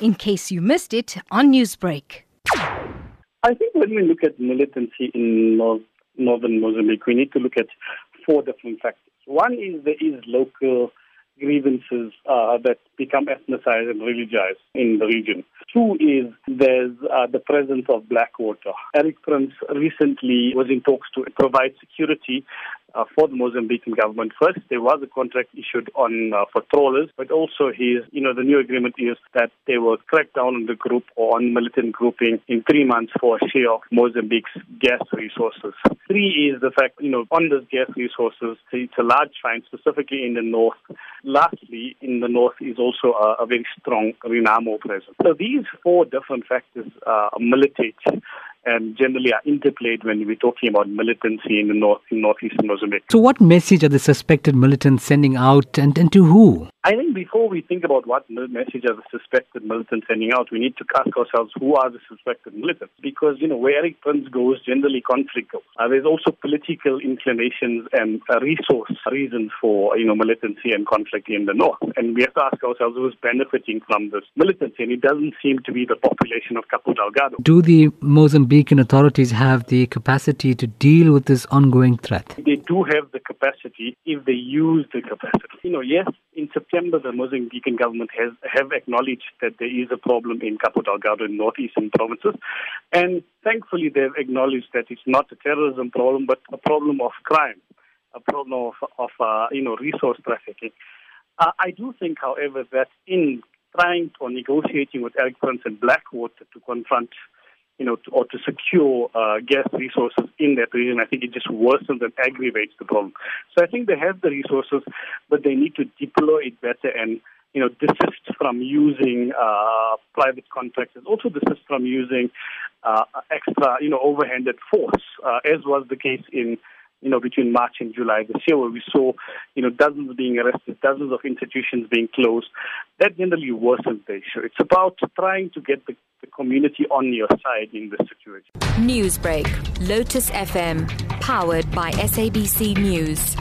in case you missed it on Newsbreak. I think when we look at militancy in north, northern Mozambique, we need to look at four different factors. One is there is local grievances uh, that become ethnicized and religized in the region. Two is there's uh, the presence of Blackwater. Erik Prince recently was in talks to provide security uh, for the Mozambican government. First, there was a contract issued on uh, for trawlers, but also his, you know, the new agreement is that they will crack down on the group or on militant grouping in three months for a share of Mozambique's gas resources. Three is the fact, you know, on those gas resources, it's a large find, specifically in the north. Lastly, in the north is also a, a very strong Renamo presence. So these four different factors uh, militate and generally are interplayed when we're talking about militancy in the north in northeastern Mozambique. So, what message are the suspected militants sending out, and, and to who? I think before we think about what message are the suspected militants sending out, we need to ask ourselves who are the suspected militants. Because, you know, where Erik Prince goes, generally conflict goes. Uh, there's also political inclinations and uh, resource reasons for, you know, militancy and conflict in the north. And we have to ask ourselves who's benefiting from this militancy. And it doesn't seem to be the population of Cabo Delgado. Do the Mozambican authorities have the capacity to deal with this ongoing threat? They do have the capacity if they use the capacity. You know, yes, in September, the Mozambican government has have acknowledged that there is a problem in Cabo Delgado and northeastern provinces, and thankfully they've acknowledged that it's not a terrorism problem, but a problem of crime, a problem of, of uh, you know resource trafficking. Uh, I do think, however, that in trying or negotiating with Erik Prince and Blackwater to confront you know, to, or to secure uh, gas resources in that region. I think it just worsens and aggravates the problem. So I think they have the resources, but they need to deploy it better and you know, desist from using uh, private contractors, also desist from using uh, extra, you know, overhanded force, uh, as was the case in you know, between March and July this year, where we saw, you know, dozens being arrested, dozens of institutions being closed. That generally worsens the issue. It's about trying to get the, the community on your side in this situation. Newsbreak, Lotus FM, powered by SABC News.